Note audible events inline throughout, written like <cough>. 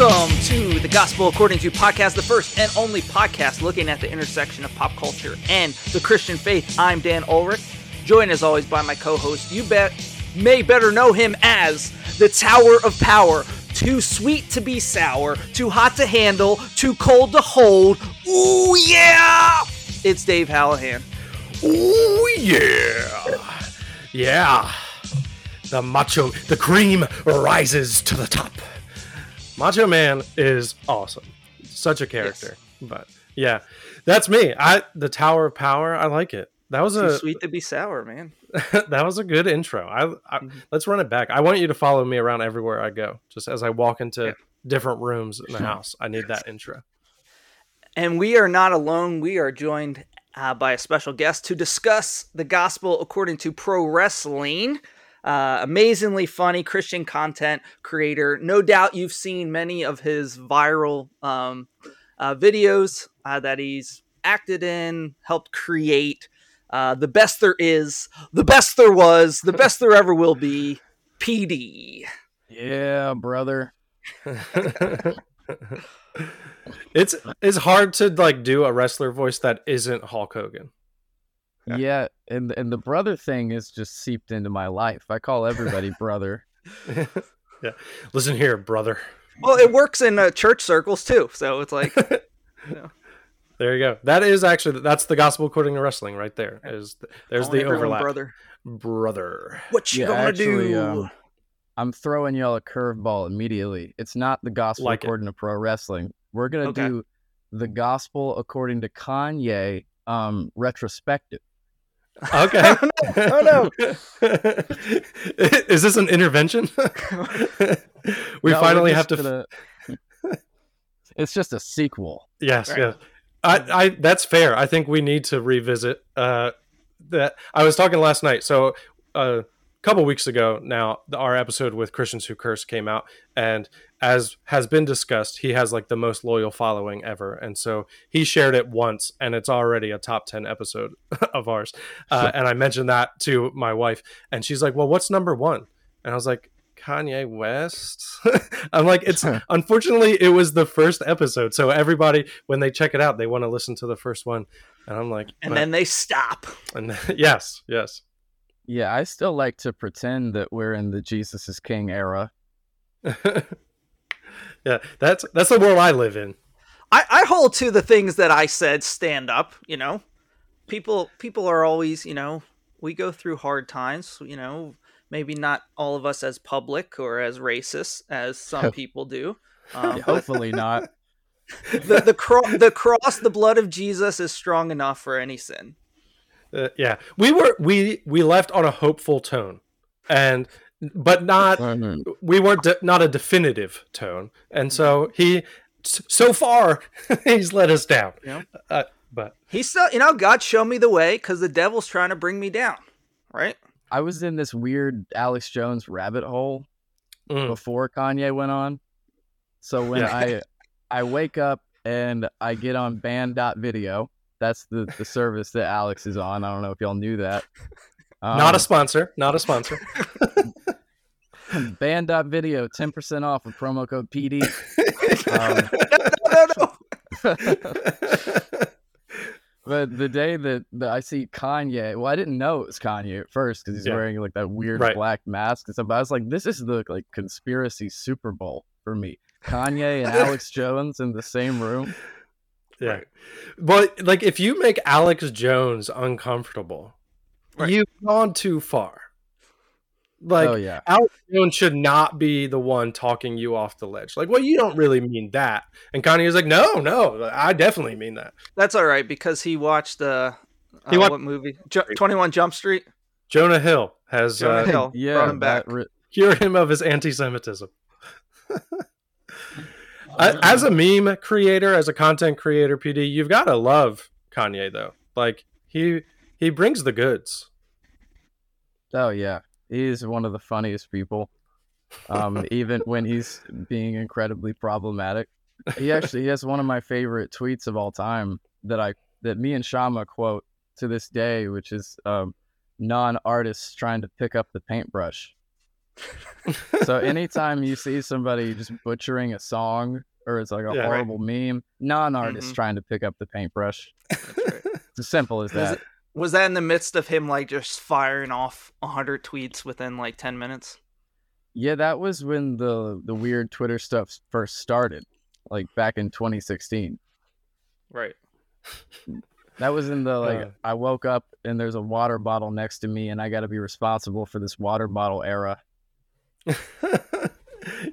Welcome to the Gospel According to Podcast, the first and only podcast looking at the intersection of pop culture and the Christian faith. I'm Dan Ulrich, joined as always by my co-host. You bet may better know him as the Tower of Power. Too sweet to be sour, too hot to handle, too cold to hold. Ooh yeah! It's Dave Hallahan. Ooh yeah, yeah. The macho, the cream rises to the top. Macho Man is awesome. Such a character. But yeah, that's me. I the Tower of Power. I like it. That was Too a sweet to be sour, man. <laughs> that was a good intro. I, I Mhm. let's run it back. I want you to follow me around everywhere I go. Just as I walk into Yeah. different rooms in the <laughs> house, I need that intro. And we are not alone. We are joined uh, by a special guest to discuss the gospel according to pro wrestling. Uh, amazingly funny Christian content creator. No doubt you've seen many of his viral um, uh, videos uh, that he's acted in, helped create. Uh, the best there is, the best there was, the best there ever will be. PD. Yeah, brother. <laughs> it's it's hard to like do a wrestler voice that isn't Hulk Hogan. Yeah. Yeah. and and the brother thing is just seeped into my life. I call everybody <laughs> brother. yeah. Listen here, brother. Well, it works in uh, church circles too. So it's like, <laughs> There you go. That is actually that's the gospel according to wrestling right there. Is there's calling the everyone overlap. brother. Brother. What you Yeah, gonna actually, do? um, I'm throwing y'all a curveball immediately. It's not the gospel Like it. according to pro wrestling. We're gonna Okay. do the gospel according to Kanye um retrospective. Okay. <laughs> Oh, no. <laughs> is this an intervention? <laughs> we No, finally have to gonna- it's just a sequel. Yes, Right. yes. I, I that's fair. I think we need to revisit uh that I was talking last night. So uh, a couple weeks ago now, the- our episode with Christians Who Curse came out and as has been discussed, he has like the most loyal following ever. And so he shared it once and it's already a top 10 episode <laughs> of ours. Uh, <laughs> and I mentioned that to my wife and she's like, "Well, what's number 1?" And I was like, Kanye West. <laughs> I'm like, it's <laughs> unfortunately it was the first episode, so everybody when they check it out, they want to listen to the first one, and I'm like, and then they stop. and <laughs> yes, yes, Yeah, I still like to pretend that we're in the Jesus is King era. yeah. That's that's the world I live in. I, I hold to the things that I said stand up, you know. People people are always, you know, we go through hard times, you know, maybe not all of us as public or as racist as some people do. Um, but Hopefully not. <laughs> <laughs> the the, cro- the cross, the blood of Jesus is strong enough for any sin. Uh, yeah, we were we we left on a hopeful tone, and but not we weren't de- not a definitive tone, and so he so far <laughs> he's let us down. Yeah. Uh, but He's still, you know, God showed me the way because the devil's trying to bring me down, right? I was in this weird Alex Jones rabbit hole mm, before Kanye went on. So when Yeah. I I wake up and I get on banned.video, that's the, the service that Alex is on. I don't know if y'all knew that. not a Um, sponsor, not a sponsor. <laughs> banned.video, 10% off with promo code PD. <laughs> Um, No, no, no. <laughs> But the day that, that I see Kanye, well, I didn't know it was Kanye at first because he's Yeah. wearing like that weird Right. black mask and stuff. But I was like, this is the like conspiracy Super Bowl for me. Kanye and <laughs> Alex Jones in the same room. Yeah. Right. But like if you make Alex Jones uncomfortable, Right. you've gone too far. Like oh yeah, Alex Jones should not be the one talking you off the ledge. Like, well, you don't really mean that. And Kanye was like, no, no, I definitely mean that. That's all right because he watched uh, He uh watched- what movie? Ju- Twenty One Jump Street. Jonah Hill has Jonah uh, Hill brought him back. that re- cured him of his anti-Semitism. <laughs> As a meme creator, as a content creator, PD, you've got to love Kanye though. Like he he brings the goods. oh yeah, he's one of the funniest people. Um, <laughs> even when he's being incredibly problematic. he actually he has one of my favorite tweets of all time that I that me and Shama quote to this day, which is um, non-artists trying to pick up the paintbrush. <laughs> so anytime you see somebody just butchering a song or it's like a Yeah. horrible meme, non-artists Mhm. trying to pick up the paintbrush. That's right. It's as simple as that. It- Was that in the midst of him like just firing off hundred tweets within like ten minutes? Yeah, that was when the the weird Twitter stuff first started, like back in 2016. Right. That was in the <laughs> like Uh. I woke up and there's a water bottle next to me and I got to be responsible for this water bottle era. <laughs>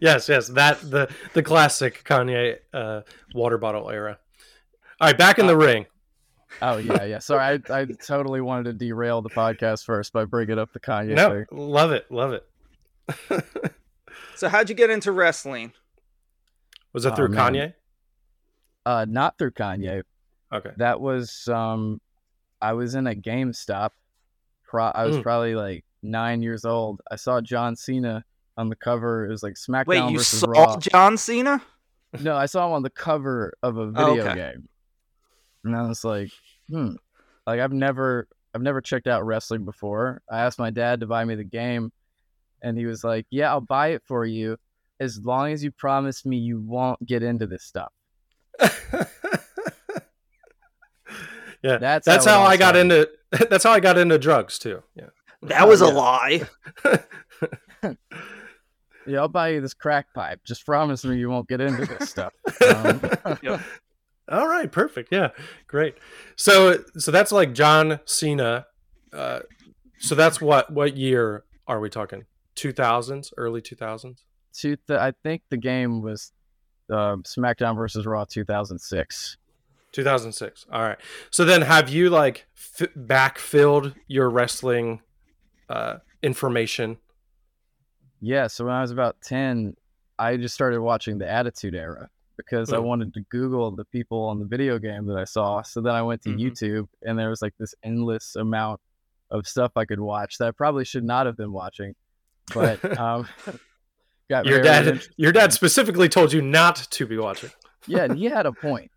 yes, yes, that the the classic Kanye uh, water bottle era. All right, back in the ring. Oh yeah, yeah. Sorry, I I totally wanted to derail the podcast first by bringing up the Kanye no, thing. love it, love it. So how'd you get into wrestling? Was it Oh, through man. Kanye? Uh, not through Kanye. Okay. That was um, I was in a GameStop. Pro- I was Mm. probably like nine years old. I saw John Cena on the cover. It was like SmackDown Wait, you versus saw Raw. John Cena? No, I saw him on the cover of a video okay. game, and I was like, hmm, like I've never, I've never checked out wrestling before. I asked my dad to buy me the game, and he was like, "Yeah, I'll buy it for you, as long as you promise me you won't get into this stuff." <laughs> yeah, That's that's how how, all I got into. <laughs> That's how I got into drugs too. Yeah. That was a yeah. lie. <laughs> Yeah, I'll buy you this crack pipe. Just promise me you won't get into this stuff. Um, All right, perfect. Yeah, great. So, so that's like John Cena. Uh, so that's what? What year are we talking? Two thousands, early two thousands. two th- I think the game was uh, SmackDown versus Raw 2006. 2006. All right. So then have you like f- backfilled your wrestling uh, information? Yeah, so when I was about 10, I just started watching the Attitude Era because I wanted to Google the people on the video game that I saw. So then I went to Mhm. YouTube and there was like this endless amount of stuff I could watch that I probably should not have been watching. But <laughs> um, got Your very dad, interested. your dad specifically told you not to be watching. Yeah, and he had a point.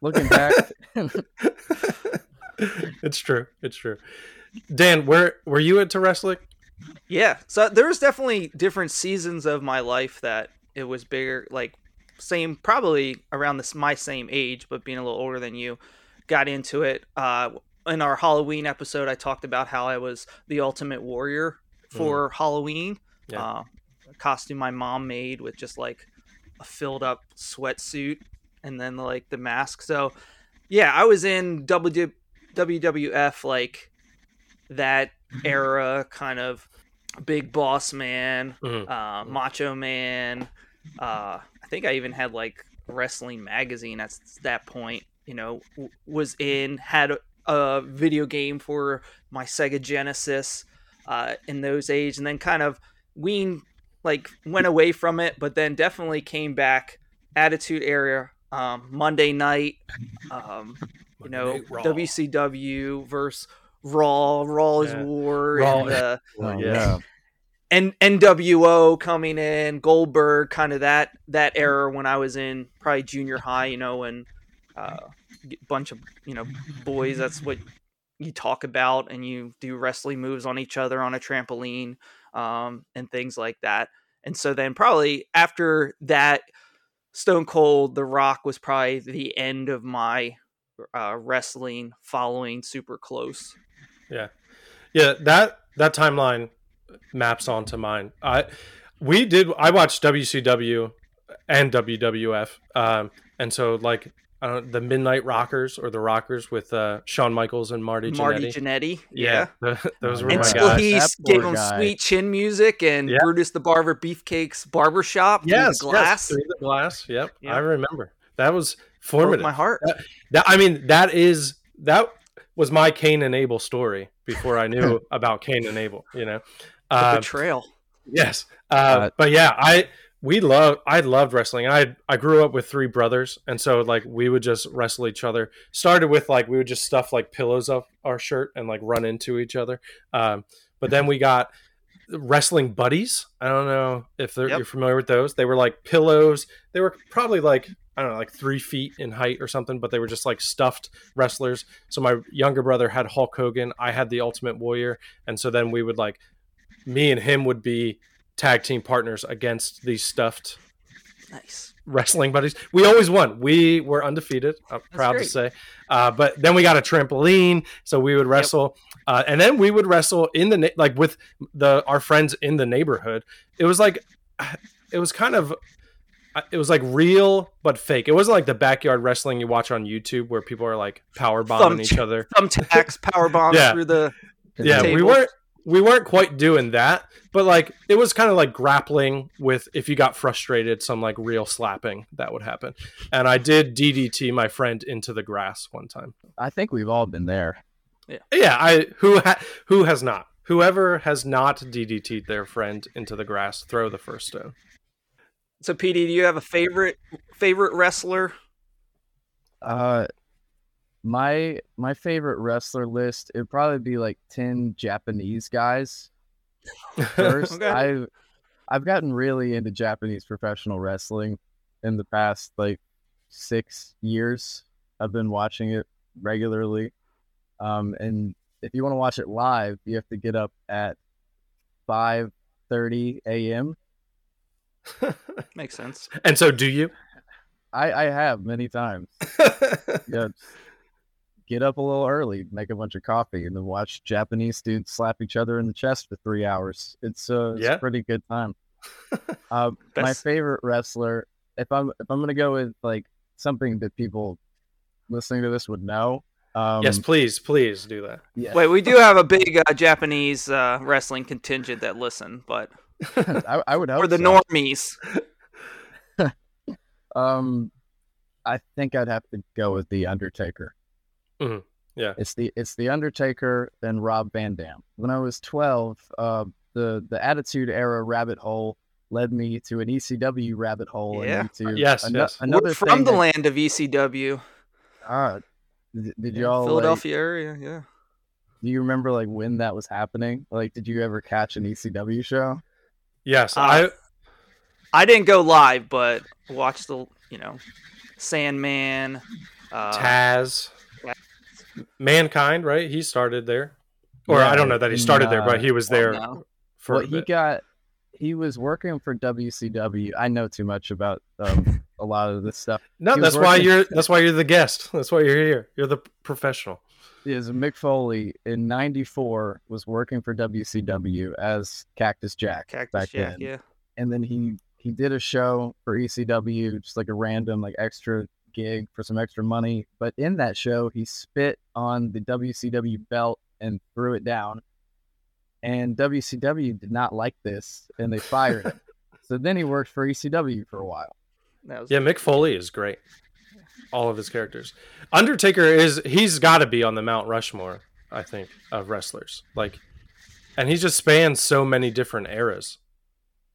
Looking <laughs> back, it's true. It's true. Dan, where were you into wrestling? Yeah. So there was definitely different seasons of my life that it was bigger, like same, probably around this my same age, but being a little older than you, got into it. Uh, in our Halloween episode, I talked about how I was the ultimate warrior for Halloween. Yeah. Uh, a costume my mom made with just like a filled up sweatsuit and then like the mask. So yeah, I was in WW- WWF like that era kind of big boss man, Mhm. uh, macho man. Uh, I think I even had like wrestling magazine at that point. You know, w- was in had a, a video game for my Sega Genesis uh, in those age, and then kind of wean like went away from it, but then definitely came back. Attitude Era, um, Monday Night, um, <laughs> you know, Night WCW versus Raw, Raw is Yeah. War, Raw- and uh, Oh, yeah. N- NWO coming in, Goldberg, kind of that that era when I was in probably junior high, you know, and uh, a bunch of you know boys. That's what you talk about, and you do wrestling moves on each other on a trampoline, um, and things like that. And so then probably after that, Stone Cold, The Rock was probably the end of my uh, wrestling following super close. Yeah, yeah, that that timeline maps onto mine. I we did. I watched WCW and WWF, um, and so like I don't the Midnight Rockers or the Rockers with uh, Shawn Michaels and Marty Marty Jannetty. Jannetty, yeah, those were And my my still guys. he gave poor him guy. sweet chin music and Yeah. Brutus the Barber Beefcake's barbershop through Yes, the glass. yes, through the glass. Yep, Yeah. I remember. That was Broke formative. my heart. That I mean, that is that was my Cain and Abel story before I knew <laughs> about Cain and Abel. You know, The Um, betrayal. Yes. Uh, Uh, but yeah, I we love I loved wrestling. I I grew up with three brothers, and so like we would just wrestle each other. Started with like we would just stuff like pillows up our shirt and like run into each other. Um, but then we got wrestling buddies. I don't know if Yep. you're familiar with those. They were like pillows. They were probably like I don't know, like three feet in height or something, but they were just like stuffed wrestlers. So my younger brother had Hulk Hogan. I had the Ultimate Warrior, and so then we would like me and him would be tag team partners against these stuffed Nice. wrestling buddies. We always won. We were undefeated. I'm proud to say. Uh, but then we got a trampoline, so we would wrestle, uh, and then we would wrestle in the na- like with the our friends in the neighborhood. It was like, <sighs> it was kind of. uh, It was like real but fake. It wasn't like the backyard wrestling you watch on YouTube where people are like power bombing each other. Thumbtacks, power bombs <laughs> Yeah. through the. Yeah, we weren't we weren't quite doing that, but like it was kind of like grappling with if you got frustrated, some like real slapping that would happen. And I did DDT my friend into the grass one time. I think we've all been there. Yeah, yeah. I who ha- who has not whoever has not DDT'd their friend into the grass, throw the first stone. So, PD, do you have a favorite favorite wrestler? Uh, my my favorite wrestler list it'd probably be like ten Japanese guys. <laughs> First, Okay. I I've gotten really into Japanese professional wrestling in the past like six years. I've been watching it regularly, um, and if you want to watch it live, you have to get up at five thirty a.m. <laughs> Makes sense. and so do you? I I have many times. <laughs> Yeah, get up a little early, make a bunch of coffee, and then watch Japanese dudes slap each other in the chest for three hours. It's, uh, it's Yeah. a pretty good time. <laughs> Uh, my favorite wrestler, if I'm if I'm gonna go with like something that people listening to this would know. Um, yes, please, please do that. yeah, Wait, we do have a big uh, Japanese uh, wrestling contingent that listen, but <laughs> I, I would <laughs> hope or the so. normies. Um, I think I'd have to go with the Undertaker. Mhm. Yeah. it's the it's the Undertaker and Rob Van Dam. When I was twelve, uh, the the Attitude Era rabbit hole led me to an ECW rabbit hole. Yeah. and into Yes, ano- yes. another We're from thing the that- land of ECW, Ah, did, did Yeah, y'all like, Philadelphia area. Yeah. do you remember like when that was happening? Like, did you ever catch an ECW show? Yes, Uh, I I didn't go live, but watched the you know Sandman. Uh, Taz, yeah. Mankind, right? He started there, or Yeah, I don't know that he in, started there, but he was well, there no. for well, he bit. got he was working for WCW. I know too much about um, a lot of this stuff. <laughs> no, he that's why you're <laughs> that's why you're the guest. That's why you're here. You're the professional. is Mick Foley in '94 was working for WCW as Cactus Jack Cactus back Jack. then, Yeah. and then he he did a show for ECW, just like a random like extra gig for some extra money. But in that show, he spit on the WCW belt and threw it down, and WCW did not like this, and they fired him. <laughs> so then he worked for ECW for a while. That was Yeah, Mick Foley is great. All of his characters. Undertaker is he's got to be on the Mount Rushmore, I think, of wrestlers. Like, and he just spans so many different eras.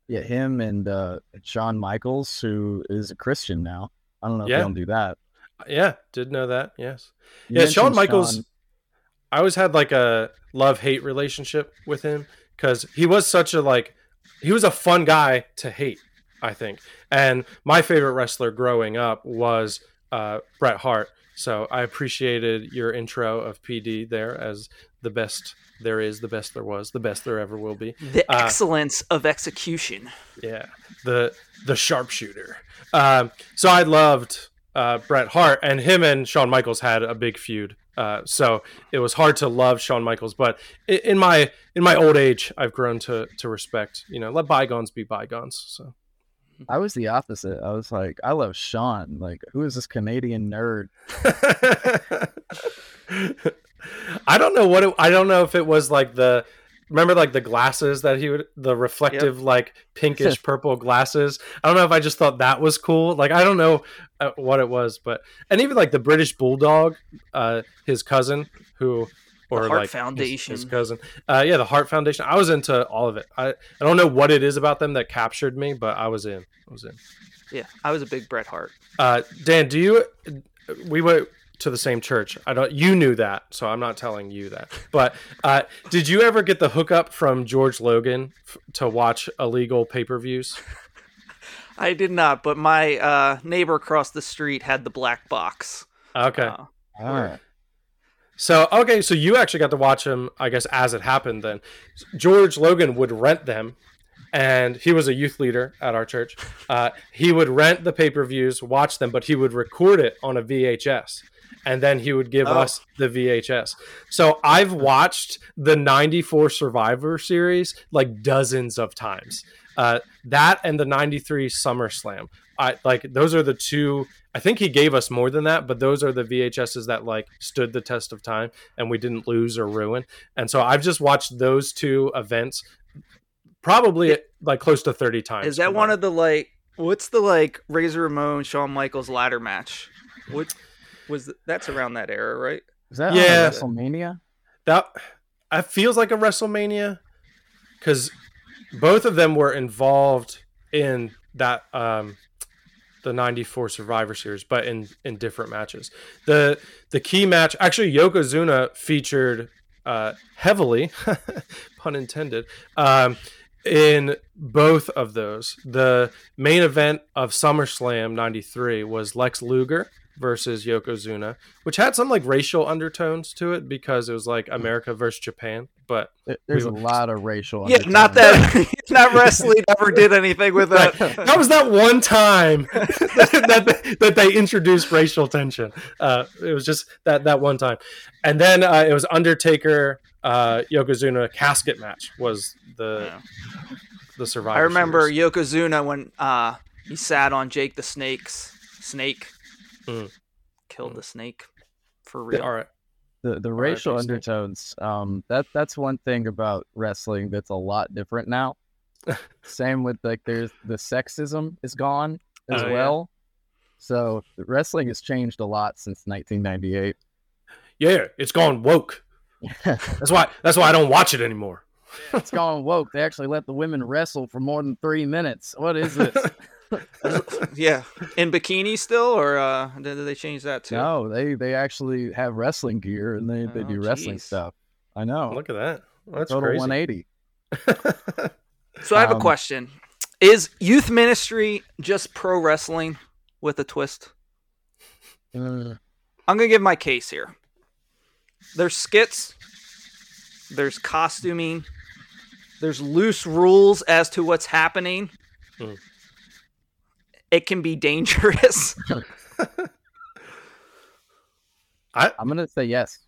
Yeah, him and uh, Shawn Michaels, who is a Christian now. I don't know if Yeah. you don't do that. Yeah, did know that. Yes. You yeah, Shawn Michaels. Shawn- I always had like a love hate relationship with him because he was such a like he was a fun guy to hate. I think, and my favorite wrestler growing up was uh, Bret Hart. So I appreciated your intro of PD there as the best there is, the best there was, the best there ever will be. the uh, excellence of execution. Yeah, the the sharpshooter. Um, so I loved uh, Bret Hart, and him and Shawn Michaels had a big feud. Uh, so it was hard to love Shawn Michaels, but in my in my old age, I've grown to to respect. You know, let bygones be bygones. So I was the opposite. I was like, I love Shawn. Like, who is this Canadian nerd? <laughs> I don't know what it, I don't know if it was like the remember like the glasses that he would the reflective like pinkish <laughs> purple glasses. I don't know if I just thought that was cool. Like I don't know uh, what it was, but and even like the British bulldog, uh, his cousin who or Hart like his- Foundation. his, cousin. Uh, yeah, the Hart Foundation. I was into all of it. I I don't know what it is about them that captured me, but I was in. I was in. Yeah, I was a big Bret Hart. Uh, Dan, do you? We went to the same church. I don't. You knew that, so I'm not telling you that. But uh, did you ever get the hookup from George Logan f- to watch illegal pay per views? I did not, but my uh, neighbor across the street had the black box. Okay. Uh, All right. So okay, so you actually got to watch him, I guess, as it happened. Then George Logan would rent them, and he was a youth leader at our church. Uh, he would rent the pay per views, watch them, but he would record it on a VHS, and then he would give Oh. us the VHS. So I've watched the '94 Survivor Series like dozens of times. Uh, that and the '93 SummerSlam. I like those are the two. I think he gave us more than that, but those are the VHSs that like stood the test of time and we didn't lose or ruin. And so I've just watched those two events probably like close to 30 times. is that one of the like? What's the like Razor Ramon Shawn Michaels ladder match? What was that's around that era, right? Is that Yeah. on WrestleMania? that it feels like a WrestleMania cuz both of them were involved in that um the 94 Survivor Series, but in in different matches. The the key match, actually, Yokozuna featured uh, heavily, <laughs> pun intended, um, in both of those. The main event of SummerSlam '93 was Lex Luger versus Yokozuna, which had some like racial undertones to it because it was like America versus Japan. But There's We- a lot of racial. Yeah, not that <laughs> <laughs> not wrestling ever did anything with that. that was that one time <laughs> that, that they introduced racial tension. Uh, it was just that that one time, and then uh, it was Undertaker uh, Yokozuna casket match was the Yeah. the Survivor. I remember Series. Yokozuna when uh, he sat on Jake the Snake's snake, Mm. killed Mm. the snake for real. All right. the the R.I.P. racial Snake. undertones um that that's one thing about wrestling that's a lot different now <laughs> same with like there's the sexism is gone as Oh, yeah. well so wrestling has changed a lot since 1998 Yeah, it's gone woke. <laughs> That's why. That's why I don't watch it anymore. it's gone woke they actually let the women wrestle for more than three minutes what is this <laughs> <laughs> yeah, in bikini still, or uh, did did they change that too? no they they actually have wrestling gear and they, they Oh, do wrestling jeez. stuff i know Look at that. That's total crazy. 180 <laughs> So I have a Um, question: Is youth ministry just pro wrestling with a twist? Uh, I'm gonna give my case here. There's skits, there's costuming, there's loose rules as to what's happening. Hmm. It can be dangerous. <laughs> I i'm gonna say yes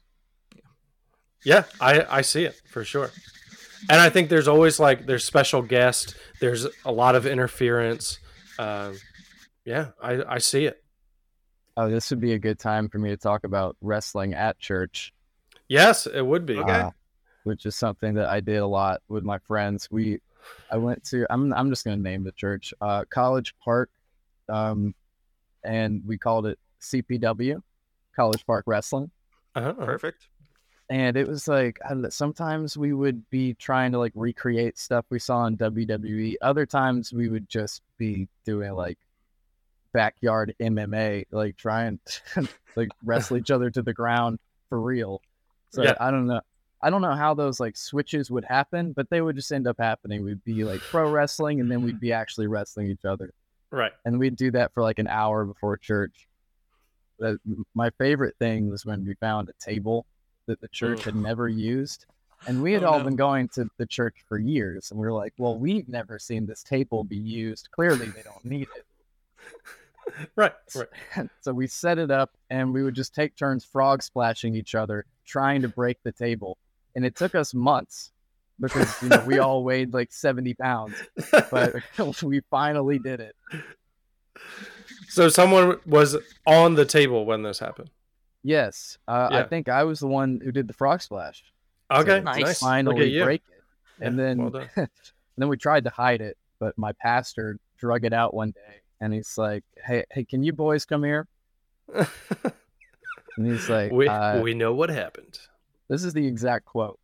Yeah, I I see it for sure. And I think there's always like there's special guests. There's a lot of interference. Um, yeah, I I see it. Oh, this would be a good time for me to talk about wrestling at church, Yes, it would be. Okay. uh, which is something that I did a lot with my friends. We, I went to. I'm I'm just gonna name the church, uh, College Park, um, and we called it CPW, College Park Wrestling. Uh-huh. Perfect. And it was like I don't know, sometimes we would be trying to like recreate stuff we saw in WWE. Other times we would just be doing like backyard MMA, like trying <laughs> to like wrestle each other to the ground for real. So Yeah. I don't know. I don't know how those like switches would happen, but they would just end up happening. We'd be like pro wrestling and then we'd be actually wrestling each other. Right. And we'd do that for like an hour before church. My favorite thing was when we found a table that the church had never used. And we had Oh, all no. been going to the church for years. And we were like, well, we've never seen this table be used. Clearly, they don't need it. <laughs> Right. Right. so we set it up and we would just take turns frog splashing each other, trying to break the table. And it took us months because you know we all weighed like <laughs> 70 pounds, but <laughs> we finally did it. so someone was on the table when this happened. Yes, uh, I think I was the one who did the frog splash. Okay. Nice. Nice. Look Finally at you. break it, and Yeah, then well <laughs> and then we tried to hide it, but my pastor drug it out one day, and he's like, "Hey, hey, can you boys come here?" And he's like, we uh, we know what happened. "This is the exact quote.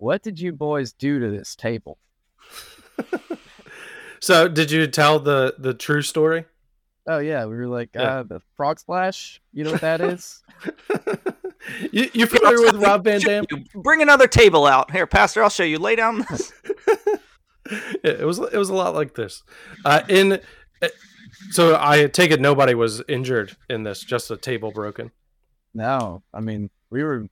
What did you boys do to this table?" <laughs> So did you tell the the true story? oh yeah, we were like, Yeah. uh, the frog splash. You know what that is? <laughs> you you familiar with Rob Van Dam? Bring another table out here, Pastor. I'll show you. Lay down. This. <laughs> Yeah, it was it was a lot like this. Uh, in uh, so I take it nobody was injured in this, just a table broken. no, I mean we were.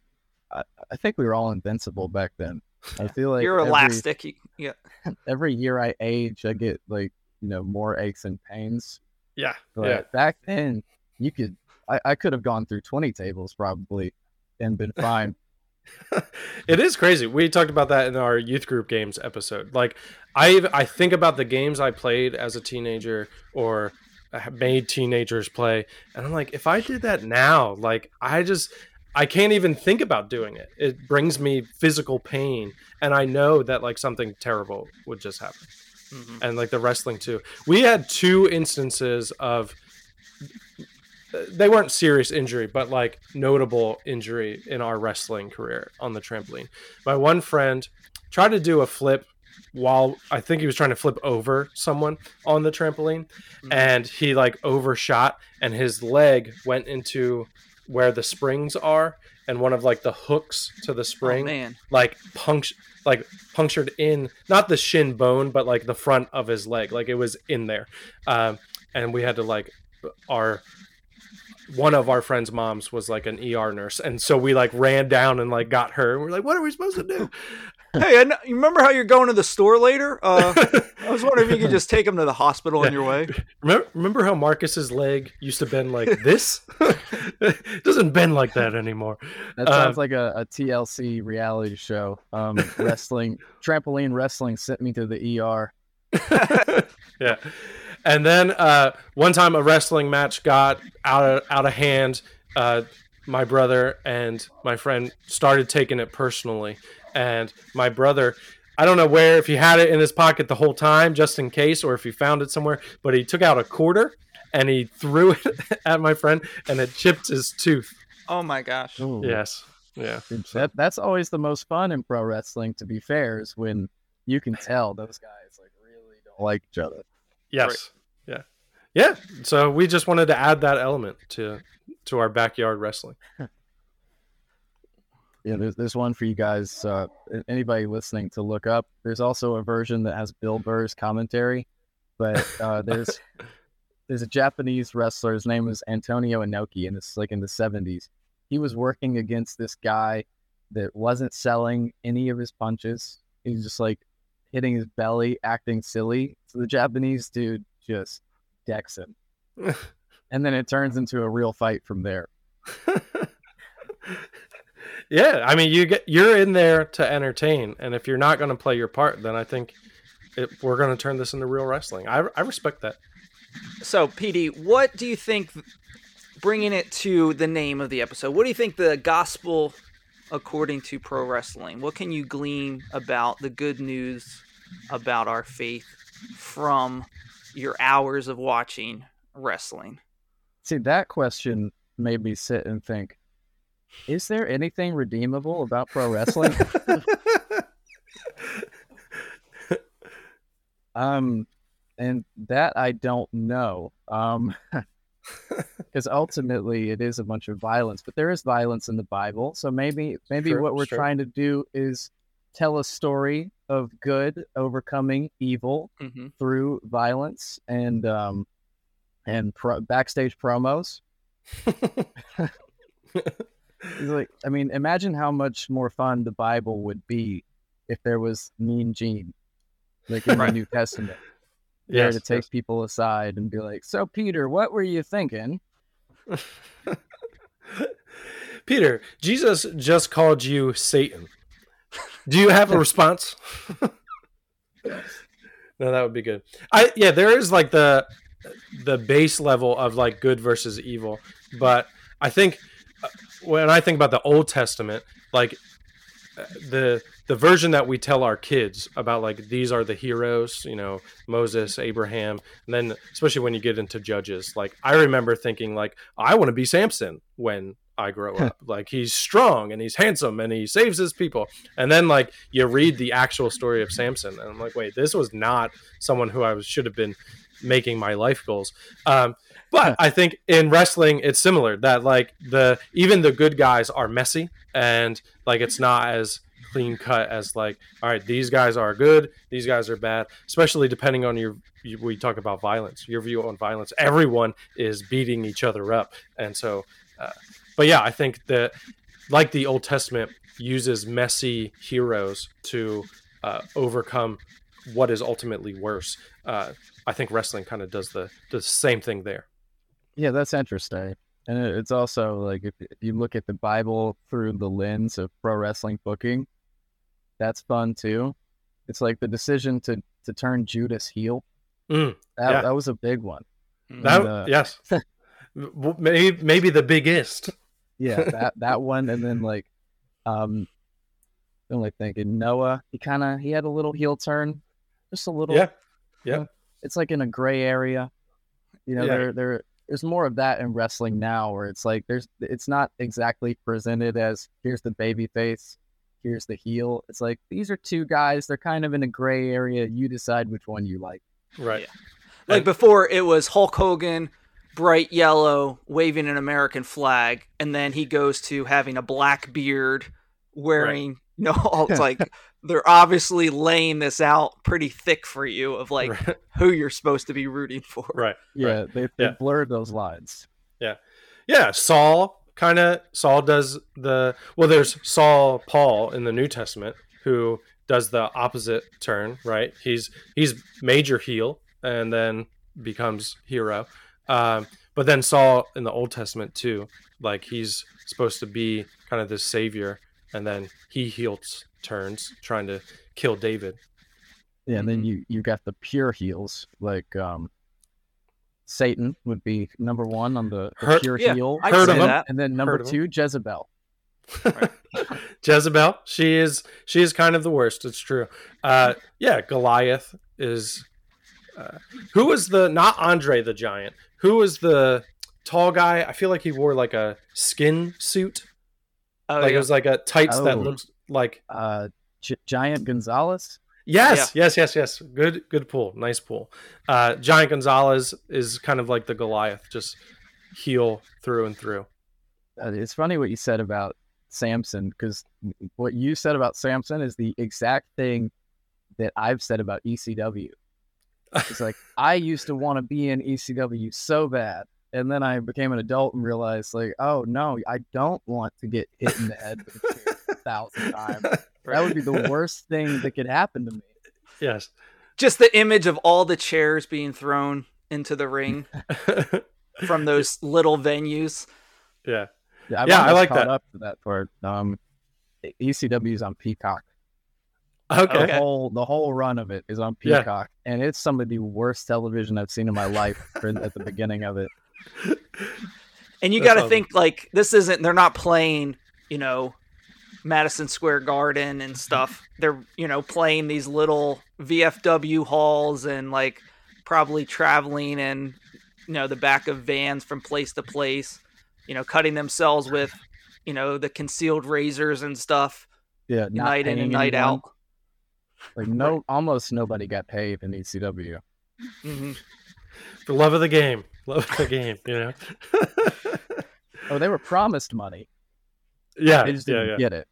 I, I think we were all invincible back then. I feel like You're every, elastic. Yeah. <laughs> every year I age, I get like you know more aches and pains. Yeah, But yeah. back then, you could. I, I could have gone through twenty tables probably and been fine. <laughs> it is crazy. We talked about that in our youth group games episode. Like I I think about the games I played as a teenager or uh, made teenagers play and I'm like if I did that now, like I just I can't even think about doing it. It brings me physical pain and I know that like something terrible would just happen. Mhm. and like the wrestling too. We had two instances of they weren't serious injury, but like notable injury in our wrestling career on the trampoline. My one friend tried to do a flip while I think he was trying to flip over someone on the trampoline Mhm. and he like overshot and his leg went into where the springs are and one of like the hooks to the Oh, spring man. like punctured like punctured in not the shin bone but like the front of his leg. Like it was in there. Um, and we had to like our one of our friends moms was like an er nurse. And so we like ran down and like got her. And we're like what are we supposed to do? <laughs> Hey, I kn- you remember how you're going to the store later? Uh, I was wondering if you could just take him to the hospital on <laughs> your way. remember, remember how marcus's leg used to bend like this <laughs> it <laughs> doesn't bend like that anymore That Uh, sounds like a, a TLC reality show. Um, <laughs> wrestling, trampoline wrestling sent me to the ER. <laughs> yeah. And then uh, one time a wrestling match got out of out of hand. Uh, my brother and my friend started taking it personally, and my brother. I don't know where if he had it in his pocket the whole time just in case or if he found it somewhere, but he took out a quarter and he threw it <laughs> at my friend and it chipped his tooth. Oh my gosh. Ooh. Yes. Yeah. That, that's always the most fun in pro wrestling, to be fair, is when you can tell those guys like really don't like each other. Yes. Yeah. Yeah. So we just wanted to add that element to to our backyard wrestling. Yeah, there's there's one for you guys. Uh, anybody listening to look up. There's also a version that has Bill Burr's commentary, but uh, there's <laughs> there's a Japanese wrestler. His name was Antonio Inoki, and it's like in the 70s. He was working against this guy that wasn't selling any of his punches. He was just like hitting his belly, acting silly. So the Japanese dude just decks him, <laughs> and then it turns into a real fight from there. <laughs> yeah, I mean, you get you're in there to entertain, and if you're not going to play your part, then I think it, we're going to turn this into real wrestling. I, I respect that. So, PD, what do you think, bringing it to the name of the episode, what do you think the gospel according to pro wrestling? What can you glean about the good news about our faith from your hours of watching wrestling? See, that question made me sit and think is there anything redeemable about pro wrestling? <laughs> um, and that I don't know. Um, <laughs> <laughs> because ultimately it is a bunch of violence, but there is violence in the Bible. So maybe, maybe Sure, what we're sure. trying to do is tell a story of good overcoming evil hmm through violence and um and pro- backstage promos. It's <laughs> like, I mean, imagine how much more fun the Bible would be if there was Mean Gene, like in Right. the New Testament, there yes, to take people aside and be like, "So, Peter, what were you thinking?" <laughs> Peter, Jesus just called you Satan. Do you have a <laughs> response? <laughs> no, that would be good. I yeah, there is like the the base level of like good versus evil, but I think uh, when I think about the Old Testament, like uh, the the version that we tell our kids about like these are the heroes, you know, Moses, Abraham, and then especially when you get into Judges, like I remember thinking like I want to be Samson when I grow up. like he's strong and he's handsome and he saves his people. And then like you read the actual story of Samson and I'm like, wait, this was not someone who I was should have been making my life goals. Um, but I think in wrestling, it's similar that like the even the good guys are messy and like it's not as clean cut as like all right these guys are good these guys are bad especially depending on your you, we talk about violence your view on violence. Everyone is beating each other up. And so uh, but yeah i think that like the old testament uses messy heroes to uh, overcome what is ultimately worse uh, i think wrestling kind of does the the same thing there. Yeah, that's interesting. And it's also like if you look at the Bible through the lens of pro wrestling booking, that's fun too. It's like the decision to to turn Judas heel. Mm, That Yeah. that was a big one. that, And, uh, yes <laughs> maybe maybe the biggest Yeah, that that one, and then like, um, I'm only thinking Noah. He kind of he had a little heel turn, just a little. Yeah, yeah. It's like in a gray area. You know, Yeah. there there there's more of that in wrestling now, where it's like there's it's not exactly presented as here's the baby face, here's the heel. It's like these are two guys. They're kind of in a gray area. You decide which one you like. right Like And- before, it was Hulk Hogan, bright yellow, waving an American flag, and then he goes to having a black beard, wearing no. It's like <laughs> they're obviously laying this out pretty thick for you of like right, who you're supposed to be rooting for. right. Yeah, they they Yeah. blurred those lines. Yeah. Yeah saul kind of saul does the well there's saul paul in the new testament who does the opposite turn right? He's he's major heel and then becomes hero. Um, but then saul in the old testament too like he's supposed to be kind of this savior and then he heels turns trying to kill david. Yeah, and then you you got the pure heels like um Satan would be number one on the, the Heard- pure yeah, heel, I Heard of him. that. and then number Heard him. two Jezebel. <laughs> Jezebel, she is she is kind of the worst. It's true. Uh, yeah, Goliath is. Uh, who was the not Andre the Giant? Who was the tall guy? I feel like he wore like a skin suit. Oh, like yeah. it was like a tights that Oh. looks like. Uh, Gi- Giant Gonzalez. Yes, yes, yes, yes. Good, good pull. Nice pool. Uh, Giant Gonzalez is kind of like the Goliath, just heel through and through. Uh, it's funny what you said about Samson because what you said about Samson is the exact thing that I've said about ECW. It's like <laughs> I used to want to be in ECW so bad, and then I became an adult and realized, like, oh no, I don't want to get hit in the head with a chair a thousand <laughs> times. That would be the <laughs> worst thing that could happen to me. yes. just the image of all the chairs being thrown into the ring <laughs> from those little venues. yeah. Yeah, I've Yeah, I like that. Up to that part. Um, ECW is on Peacock. Okay. The whole the whole run of it is on Yeah. Peacock, and it's some of the worst television I've seen in my life at the beginning of it. And you got to think like this isn't they're not playing, you know, Madison Square Garden and stuff. They're, you know, playing these little VFW halls and like probably traveling in, you know, the back of vans from place to place, you know, cutting themselves with, you know, the concealed razors and stuff Yeah, not night in and night anyone. out. Like no, almost nobody got paid in ECW. hmm For love of the game. Love of the game, you know? <laughs> Oh, they were promised money. Yeah. They just Yeah, didn't yeah. get it.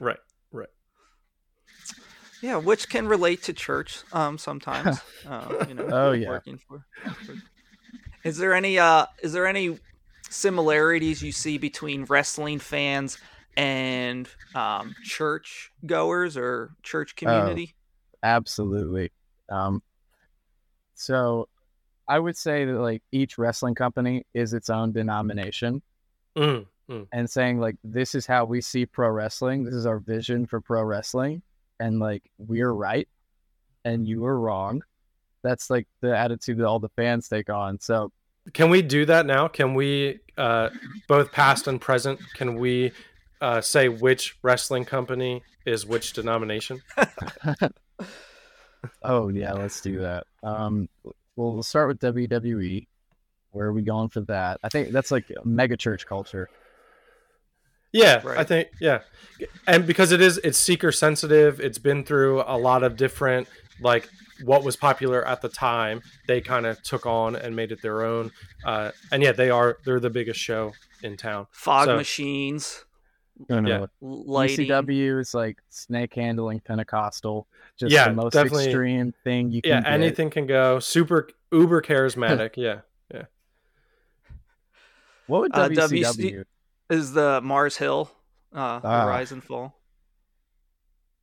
Right. Right. Yeah, which can relate to church um sometimes. uh, <laughs> you know, Oh, yeah. working for. Is there any uh is there any similarities you see between wrestling fans and um church goers or church community? Absolutely. Um, so I would say that like each wrestling company is its own denomination Mm, mm. and saying like this is how we see pro wrestling. This is our vision for pro wrestling. And like we're right and you are wrong. That's like the attitude that all the fans take on. So Can we do that now? Can we, uh, both past and present, can we uh, say which wrestling company is which denomination? <laughs> Oh yeah, let's do that. Um, well, we'll start with WWE. Where are we going for that? I think that's like mega church culture. Yeah, I think yeah, and because it is it's seeker sensitive. It's been through a lot of different like what was popular at the time they kind of took on and made it their own uh, and yeah they are they're the biggest show in town Fog So- machines, I don't know. Yeah. lighting. ECW is like snake handling Pentecostal. Just Yeah, the most definitely. extreme thing you can yeah get. anything can go super uber <laughs> charismatic yeah yeah. What would Uh, WCW? WC is the Mars Hill, uh, the Ah. rise and fall.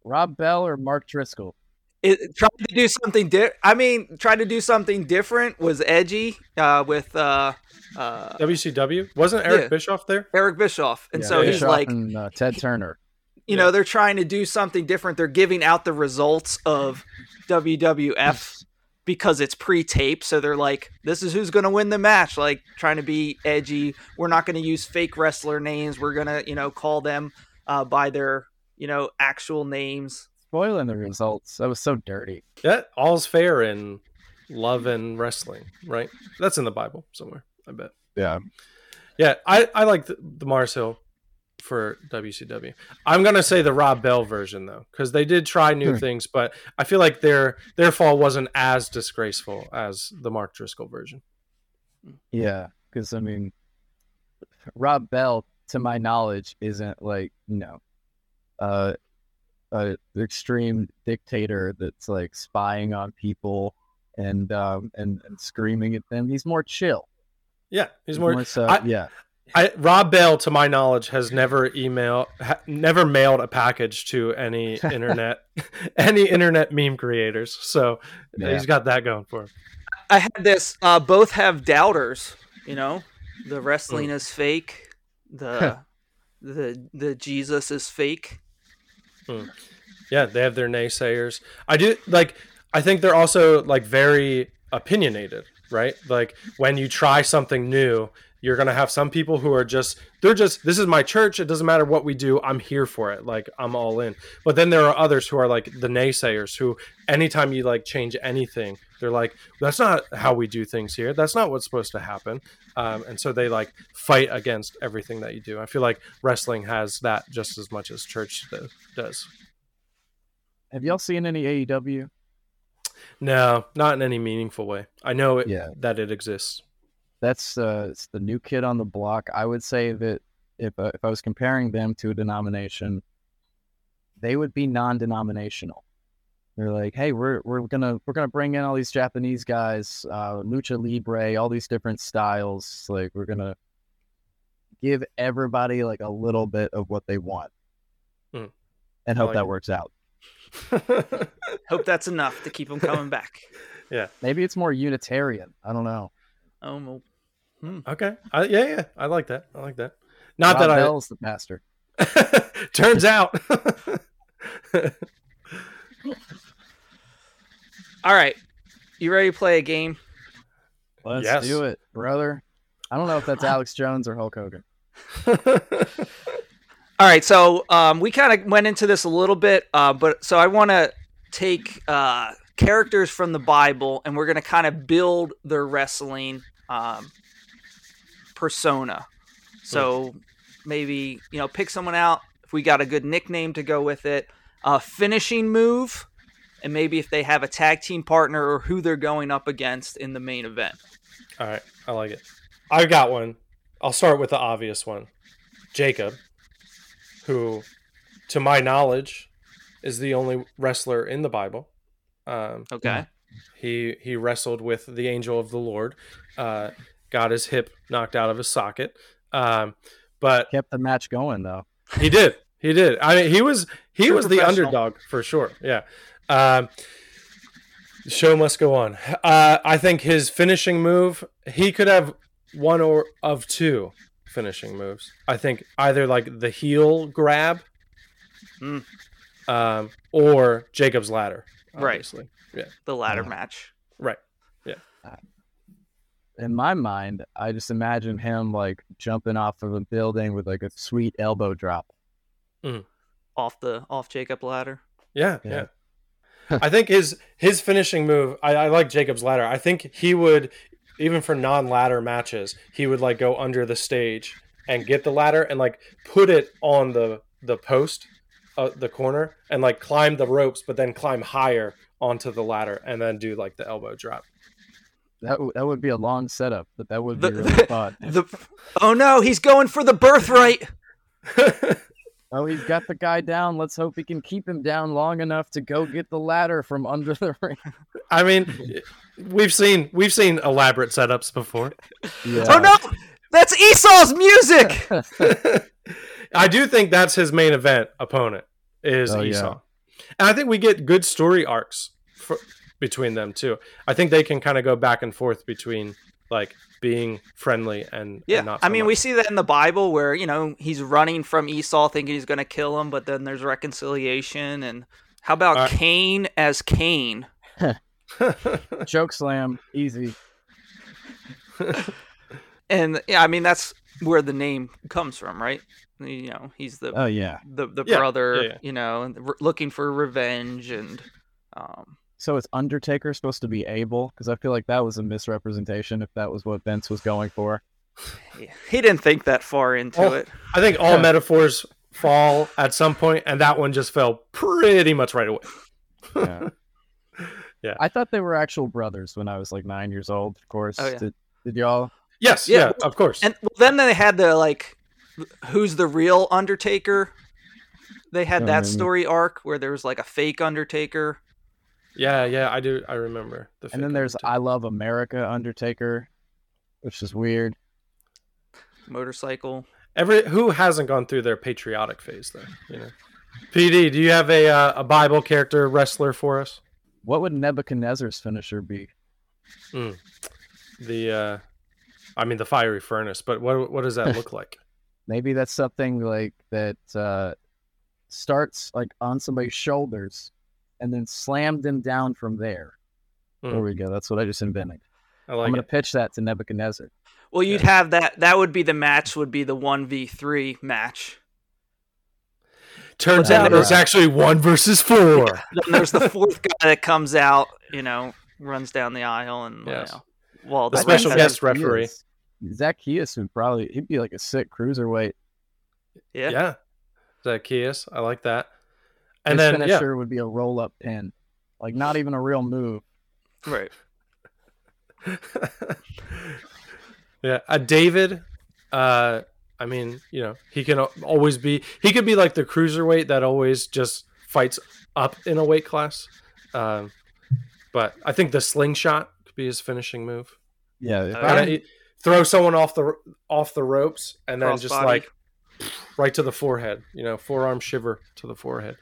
Rob Bell or Mark Driscoll? It, tried to do something di- I mean, tried to do something different was edgy uh, with uh, uh, wcw wasn't eric Yeah. bischoff there Eric Bischoff, and Yeah, so he's like, and, uh, Ted Turner. you Yeah. know, they're trying to do something different. They're giving out the results of WWF because it's pre-tape, so they're like, this is who's going to win the match. Like trying to be edgy. We're not going to use fake wrestler names. We're gonna, you know, call them uh, by their, you know, actual names. Spoiling the results. That was so dirty. yeah all's fair in love and wrestling right that's in the bible somewhere i bet Yeah. Yeah, I, I like the, the Mars Hill for WCW. I'm gonna say the Rob Bell version though, because they did try new Hmm. things, but I feel like their their fall wasn't as disgraceful as the Mark Driscoll version. Yeah. Because, I mean, Rob Bell, to my knowledge, isn't like, you know, uh, a extreme dictator that's like spying on people and um and, and screaming at them. He's more chill. Yeah, he's more. so, I- yeah. I, Rob Bell, to my knowledge, has never email, ha, never mailed a package to any <laughs> internet, any internet meme creators. So Yeah. he's got that going for him. I had this. Uh, both have doubters. You know, the wrestling is fake. The the the Jesus is fake. Yeah, they have their naysayers. I do like. I think they're also like very opinionated, right? Like when you try something new, you're gonna have some people who are just they're just this is my church. It doesn't matter what we do. I'm here for it. Like I'm all in. But then there are others who are like the naysayers who anytime you like change anything, they're like that's not how we do things here. That's not what's supposed to happen. Um, and so they like fight against everything that you do. I feel like wrestling has that just as much as church do- does. Have y'all seen any AEW? No, not in any meaningful way. I know it, Yeah. that it exists. That's uh, it's the new kid on the block. I would say that if uh, if I was comparing them to a denomination, they would be non-denominational. They're like, hey, we're we're gonna we're gonna bring in all these Japanese guys, uh, lucha libre, all these different styles. Like we're gonna give everybody like a little bit of what they want, Hmm. and hope like that it. works out. <laughs> Hope that's enough to keep them coming back. Yeah, maybe it's more Unitarian. I don't know. Oh, well, okay. I, yeah, yeah. I like that. I like that. Not Rob that Bell's the pastor. <laughs> Turns out. <laughs> all right. You ready to play a game? Let's Yes. do it, brother. I don't know if that's Alex Jones or Hulk Hogan. <laughs> All right, so um, we kind of went into this a little bit, uh, but so I want to take uh, characters from the Bible and we're going to kind of build their wrestling um, persona. So maybe you know pick someone out if we got a good nickname to go with it, a finishing move, and maybe if they have a tag team partner or who they're going up against in the main event. All right. I like it. I've got one. I'll start with the obvious one Jacob, who, to my knowledge, is the only wrestler in the Bible. Um, Okay. He he wrestled with the angel of the Lord, uh, got his hip knocked out of his socket. Um, but Kept the match going though. he did, he did. I mean, he was he True was the underdog for sure. Yeah. Um, the show must go on. Uh, I think his finishing move, he could have one or of two finishing moves. I think either like the heel grab, Mm. um, or Jacob's ladder. Right. Yeah. The ladder Yeah. match. Right. In my mind, I just imagine him like jumping off of a building with like a sweet elbow drop. Off the off Jacob ladder. Yeah, Yeah. yeah. <laughs> I think his his finishing move. I, I like Jacob's ladder. I think he would, even for non ladder matches, he would like go under the stage and get the ladder and like put it on the the post uh, the corner and like climb the ropes, but then climb higher onto the ladder and then do like the elbow drop. That w- that would be a long setup, but that would be The- really fun. <laughs> The oh no, he's going for the birthright. <laughs> Oh, he's got the guy down. Let's hope he can keep him down long enough to go get the ladder from under the ring. I mean, we've seen we've seen elaborate setups before. Yeah. Oh no, that's Esau's music. <laughs> I do think that's his main event opponent is Oh, yeah. Esau, and I think we get good story arcs for, between them too. I think they can kind of go back and forth between like being friendly and Yeah, and not I mean, much. we see that in the Bible where you know he's running from Esau, thinking he's going to kill him, but then there's reconciliation. And how about Uh, Cain as Kane? <laughs> Chokeslam, easy. <laughs> And yeah, I mean that's where the name comes from, right? You know, he's the Oh yeah. the, the yeah, brother, yeah, yeah. you know, looking for revenge and um, So is Undertaker supposed to be Abel? Because I feel like that was a misrepresentation. If that was what Vince was going for. he, he didn't think that far into it. I think all metaphors fall at some point, and that one just fell pretty much right away. Yeah. <laughs> Yeah. I thought they were actual brothers when I was like nine years old. Of course. Oh, yeah. Did, did y'all? Yes, Yeah, yeah, of course. And well, then they had the like, who's the real Undertaker? They had that story arc where there was like a fake Undertaker. Yeah, yeah, I do. I remember. The And then there's Undertaker. I Love America Undertaker, which is weird. motorcycle. Every who hasn't gone through their patriotic phase though, you know. PD, do you have a uh, a Bible character wrestler for us? What would Nebuchadnezzar's finisher be? The uh I mean the fiery furnace, but what what does that <laughs> look like? Maybe that's something like that uh, starts like on somebody's shoulders and then slammed them down from there. Hmm. There we go. That's what I just invented. I I'm like gonna pitch that to Nebuchadnezzar. Well, you'd have that. That would be the match. Would be the one v three match. Turns out it was actually one versus four. Then there's the fourth guy that comes out. You know, runs down the aisle and you know, well, The special guest referee. Zacchaeus would probably he'd be like a sick cruiserweight. Yeah. Yeah. Zacchaeus, I like that. And His then yeah, finisher would be a roll up pin. Like not even a real move. right. <laughs> yeah, uh, David. Uh, I mean, you know, he can always be. He could be like the cruiserweight that always just fights up in a weight class. Um, but I think the slingshot could be his finishing move. Yeah, if Oh, I Kinda had- he- throw someone off the off the ropes and then just Crossbody. like right to the forehead. You know, forearm shiver to the forehead.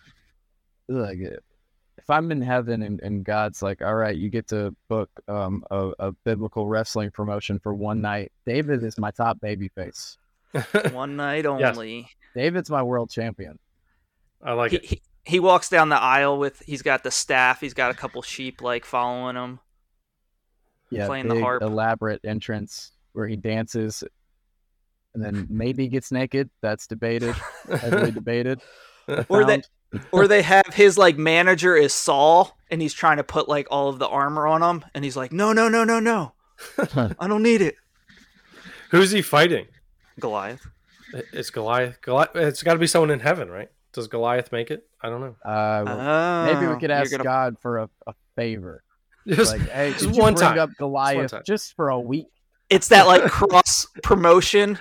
Like if I'm in heaven and, and God's like, all right, you get to book um, a, a biblical wrestling promotion for one night. David is my top baby face. <laughs> One night Yes. only. David's my world champion. I like He, it. he he walks down the aisle with. He's got the staff. He's got a couple sheep like following him. Yeah, Playing the harp. elaborate entrance where he dances and then maybe gets naked. That's debated, <laughs> heavily debated. <laughs> Or they Found- or they have his like manager is Saul and he's trying to put like all of the armor on him and he's like, no, no, no, no, no, <laughs> I don't need it. Who's he fighting? Goliath. It's Goliath. Goliath. It's got to be someone in heaven, right? Does Goliath make it? I don't know. Uh, Oh, maybe we could ask gonna- God for a, a favor. <laughs> Just, Like, hey, just one bring time. up Goliath time. just for a week? It's that like cross promotion.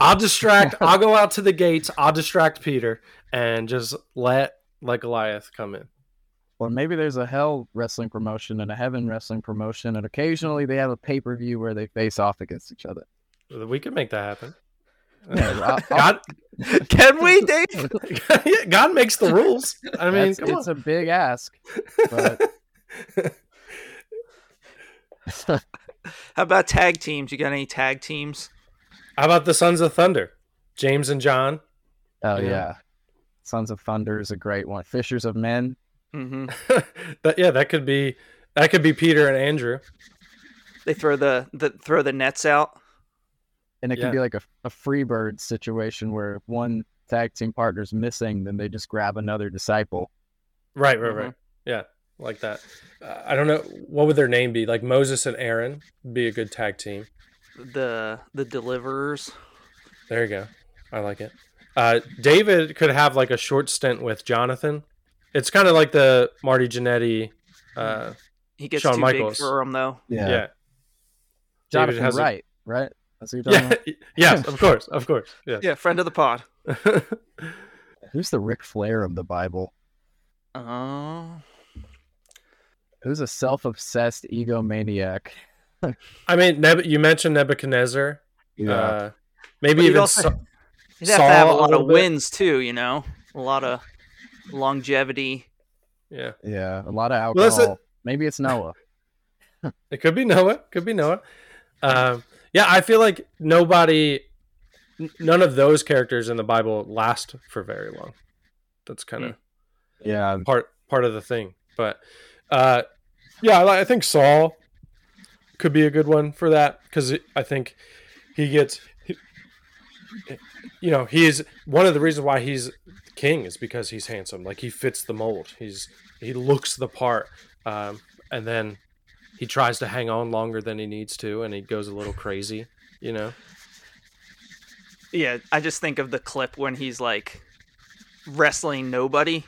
I'll distract. I'll go out to the gates. I'll distract Peter and just let like Goliath come in. Or maybe there's a hell wrestling promotion and a heaven wrestling promotion, and occasionally they have a pay per view where they face off against each other. We could make that happen. Yeah, <laughs> God, <laughs> Can we, Dave? <laughs> God makes the rules. I mean, come it's on. a big ask, but How about tag teams? You got any tag teams? How about the Sons of Thunder? James and John. oh Yeah. yeah, Sons of Thunder is a great one. Fishers of Men, hmm <laughs> that, yeah, that could be that could be Peter and Andrew. They throw the, the throw the nets out. and it Yeah. could be like a, a free bird situation where if one tag team partner's missing, then they just grab another disciple. Right, right, Mhm. right. Yeah, like that. Uh, I don't know what would their name be. Like Moses and Aaron be a good tag team. The the deliverers. There you go. I like it. Uh, David could have like a short stint with Jonathan. It's kind of like the Marty Jannetty. Uh, He gets Shawn too Michaels. big for him though. Yeah. yeah, Jonathan has a- Wright, right? That's what you're talking <laughs> yeah, about. yes, of <laughs> course, of course, yeah. Yeah, friend of the pod. <laughs> Who's the Ric Flair of the Bible? Oh, Who's a self-obsessed egomaniac? I mean, Neb- you mentioned Nebuchadnezzar. Uh, maybe But even also- Sa- you'd have to have a Saul a lot of bit. wins too. You know, a lot of longevity. yeah. yeah, a lot of alcohol. Well, that's it. Maybe it's Noah. <laughs> It could be Noah. Could be Noah. Um, yeah, I feel like nobody, n- none of those characters in the Bible last for very long. That's kind of Yeah, part part of the thing. But uh, yeah, I, I think Saul could be a good one for that because I think he gets, he- you know, he's one of the reasons why he's king is because he's handsome. Like he fits the mold. He's he looks the part, um, and then he tries to hang on longer than he needs to, and he goes a little crazy. You know. Yeah, I just think of the clip when he's like wrestling nobody.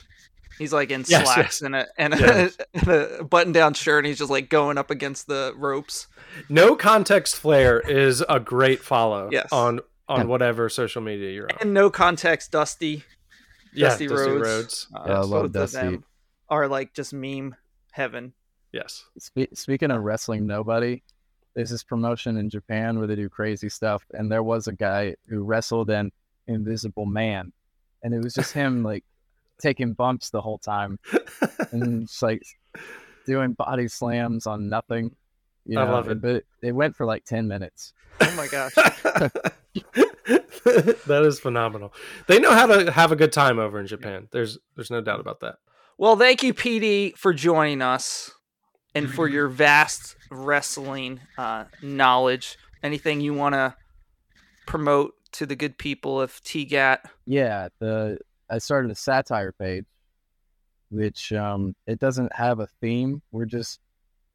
He's like in Yes, slacks yes. and a and a, <laughs> a button-down shirt, and he's just like going up against the ropes. No context flair is a great follow. Yes. On on whatever social media you're on. And no context, Dusty. Yeah, Dusty Rhodes. Uh, Yeah, I love both of Dusty. them are like just meme heaven. Yes. Spe- speaking of wrestling nobody, there's this promotion in Japan where they do crazy stuff, and there was a guy who wrestled an Invisible Man, and it was just him <laughs> like taking bumps the whole time <laughs> and just like doing body slams on nothing. You I know, love it. But it went for like ten minutes. Oh my gosh. <laughs> <laughs> that is phenomenal. They know how to have a good time over in Japan. There's there's no doubt about that. Well, thank you, PD, for joining us and for <laughs> your vast wrestling uh, knowledge. Anything you want to promote to the good people of TGAT? Yeah, the I started a satire page, which um it doesn't have a theme. We're just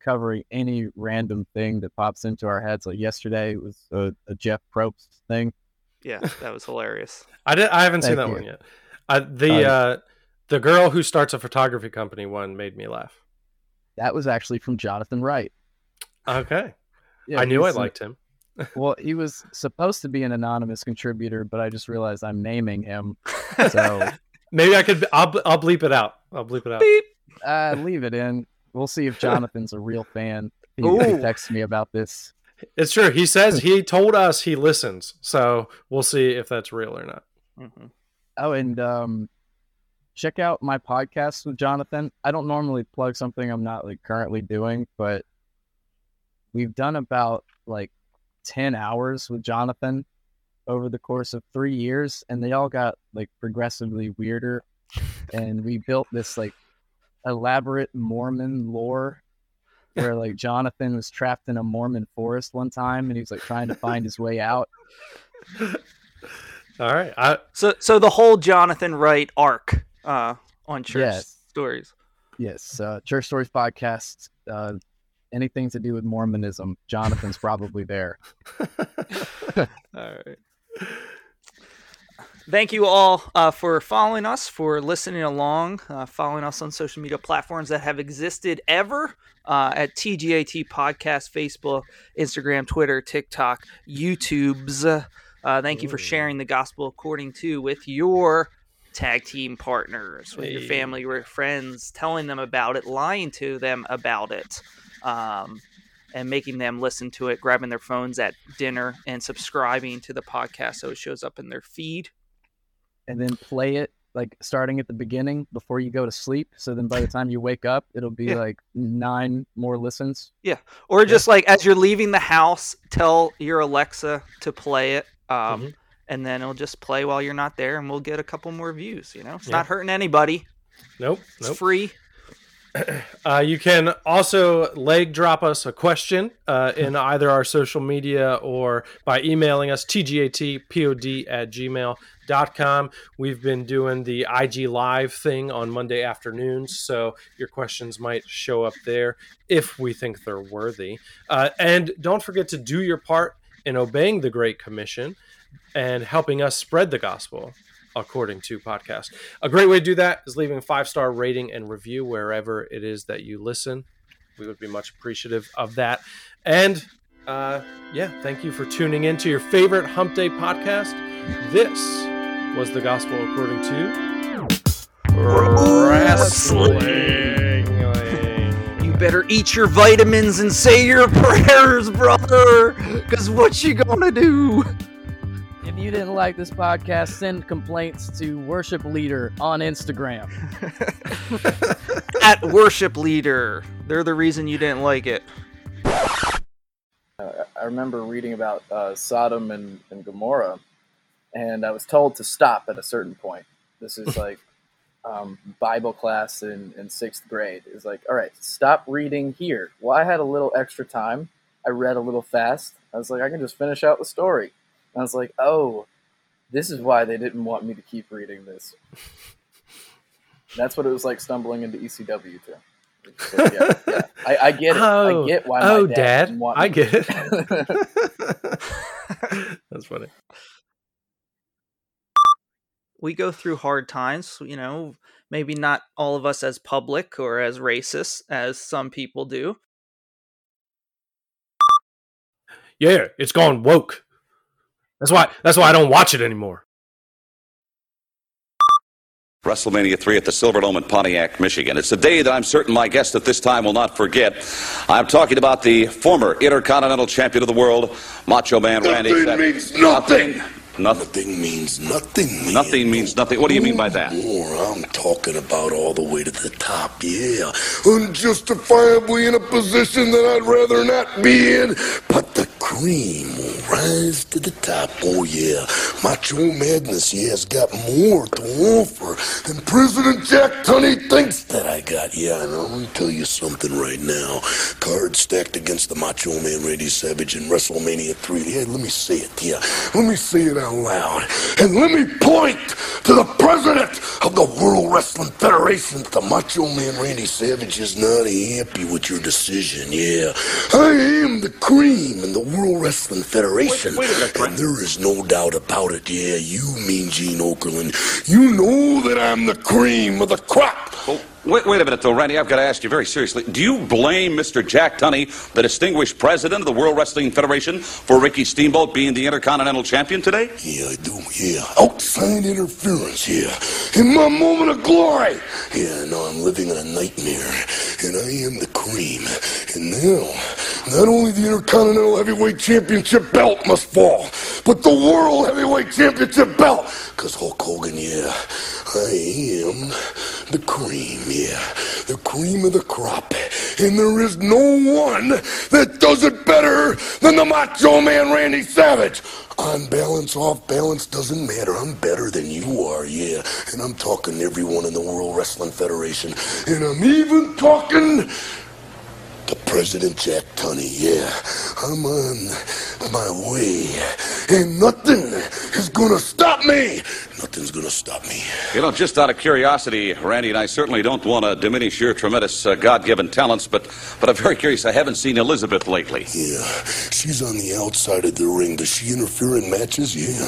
covering any random thing that pops into our heads. Like yesterday, it was a, a Jeff Probst thing. Yeah, that was hilarious. I did I haven't seen that you. one yet. Uh, the Uh, uh, the girl who starts a photography company one made me laugh. That was actually from Jonathan Wright. Okay. Yeah, I knew I liked him. <laughs> Well, he was supposed to be an anonymous contributor, but I just realized I'm naming him. <laughs> So Maybe I could I'll I'll bleep it out. I'll bleep it out. Beep. uh, leave it in. We'll see if <laughs> Jonathan's a real fan. He, he texts me about this. It's true. He says he told us he listens. So we'll see if that's real or not. Mhm. Oh, and um, check out my podcast with Jonathan. I don't normally plug something I'm not like currently doing, but we've done about like 10 hours with Jonathan over the course of three years, and they all got like progressively weirder. And we built this like elaborate Mormon lore where like Jonathan was trapped in a Mormon forest one time and he was like trying to find his way out. All right. I, So, so the whole Jonathan Wright arc uh, on church Yes. stories. Yes, uh, Church Stories podcast. Uh, anything to do with Mormonism, Jonathan's probably there. <laughs> All right. Thank you all uh, for following us, for listening along, uh, following us on social media platforms that have existed ever uh, at TGAT Podcast, Facebook, Instagram, Twitter, TikTok, YouTube's. Uh, thank you for sharing the gospel according to with your tag team partners, with your family, your friends, telling them about it, lying to them about it. Um, and making them listen to it, grabbing their phones at dinner and subscribing to the podcast so it shows up in their feed. And then play it like starting at the beginning before you go to sleep. So then by the time you wake up, it'll be Yeah. like nine more listens. Yeah. Or just like as you're leaving the house, tell your Alexa to play it. Um, Mhm. And then it'll just play while you're not there, and we'll get a couple more views. You know, it's Yeah. not hurting anybody. nope. It's Nope. free. Uh, you can also leg drop us a question uh, in either our social media or by emailing us tgatpod at gmail.com. We've been doing the IG Live thing on Monday afternoons, so your questions might show up there if we think they're worthy. Uh, and don't forget to do your part in obeying the Great Commission and helping us spread the gospel. According to podcast. A great way to do that is leaving a five star rating and review wherever it is that you listen. We would be much appreciative of that. And uh, yeah, thank you for tuning in to your favorite Hump Day podcast. This was the Gospel According to Wrestling. You better eat your vitamins and say your <laughs> prayers, brother. Cause what you gonna do? If you didn't like this podcast, send complaints to Worship Leader on Instagram. <laughs> At worship leader. They're the reason you didn't like it. I remember reading about uh, Sodom and, and Gomorrah, and I was told to stop at a certain point. This is <laughs> like um, Bible class in, in sixth grade. It's like, all right, stop reading here. Well, I had a little extra time. I read a little fast. I was like, I can just finish out the story. And I was like, oh, this is why they didn't want me to keep reading this. That's what it was like stumbling into ECW too. So, yeah, yeah. I, I get it. Oh, I get why my oh, dad, Dad, didn't want I get it. <laughs> <laughs> That's funny. we go through hard times, you know, maybe not all of us as public or as racist as some people do. Yeah, it's gone woke. That's why. That's why I don't watch it anymore. WrestleMania 3 at the Silverdome in Pontiac, Michigan. It's a day that I'm certain my guest at this time will not forget. I'm talking about the former Intercontinental Champion of the world, Macho Man Randy. Nothing means nothing. Nothing. Nothing means nothing. Man. Nothing means nothing. What do you mean by that? More, I'm talking about all the way to the top, yeah. Unjustifiably in a position that I'd rather not be in, but the cream will rise to the top, oh yeah. Macho Madness, yeah, has got more to offer than President Jack Tunney thinks that I got, yeah. And I'm gonna tell you something right now. Cards stacked against the Macho Man Randy Savage in WrestleMania 3. Yeah, let me say it, yeah. Let me say it out loud. And let me point to the president of the World Wrestling Federation. that The Macho Man Randy Savage is not happy with your decision, yeah. I am the cream in the World Wrestling Federation. Wait- wait a minute, there is no doubt about it, yeah. You mean Gene Okerlund. You know that I'm the cream of the crop. Oh, wait, wait a minute, though, Randy. I've got to ask you very seriously. Do you blame Mr. Jack Tunney, the distinguished president of the World Wrestling Federation, for Ricky Steamboat being the Intercontinental Champion today? Yeah, I do, yeah. Outside interference, yeah. In my moment of glory. Yeah, now I'm living in a nightmare. And I am the cream. And now, not only the Intercontinental Heavyweight Championship belt must fall, but the World Heavyweight Championship belt. Because Hulk Hogan, yeah, I am the cream, yeah. The cream of the crop. And there is no one that does it better than the Macho Man Randy Savage. On balance, off balance, doesn't matter. I'm better than you are, yeah. And I'm talking to everyone in the World Wrestling Federation. And I'm even talking to President Jack Tunney, yeah. I'm on my way. And nothing is gonna stop me. Nothing's gonna stop me. You know, just out of curiosity, Randy, and I certainly don't want to diminish your tremendous uh, God-given talents, but but I'm very curious. I haven't seen Elizabeth lately. Yeah, she's on the outside of the ring. Does she interfere in matches? Yeah.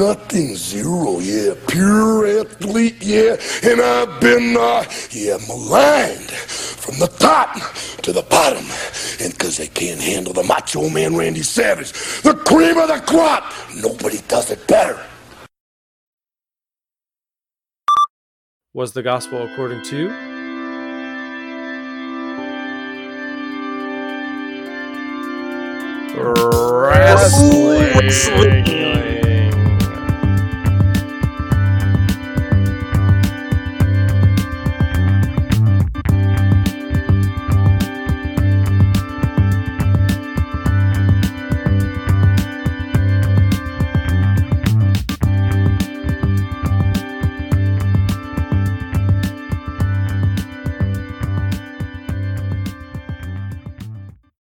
Nothing, zero, yeah. Pure athlete, yeah. And I've been, uh, yeah, maligned from the top to the bottom. And because they can't handle the Macho Man Randy Savage, the cream of the crop, nobody does it better. Was the gospel according to? Wrestling.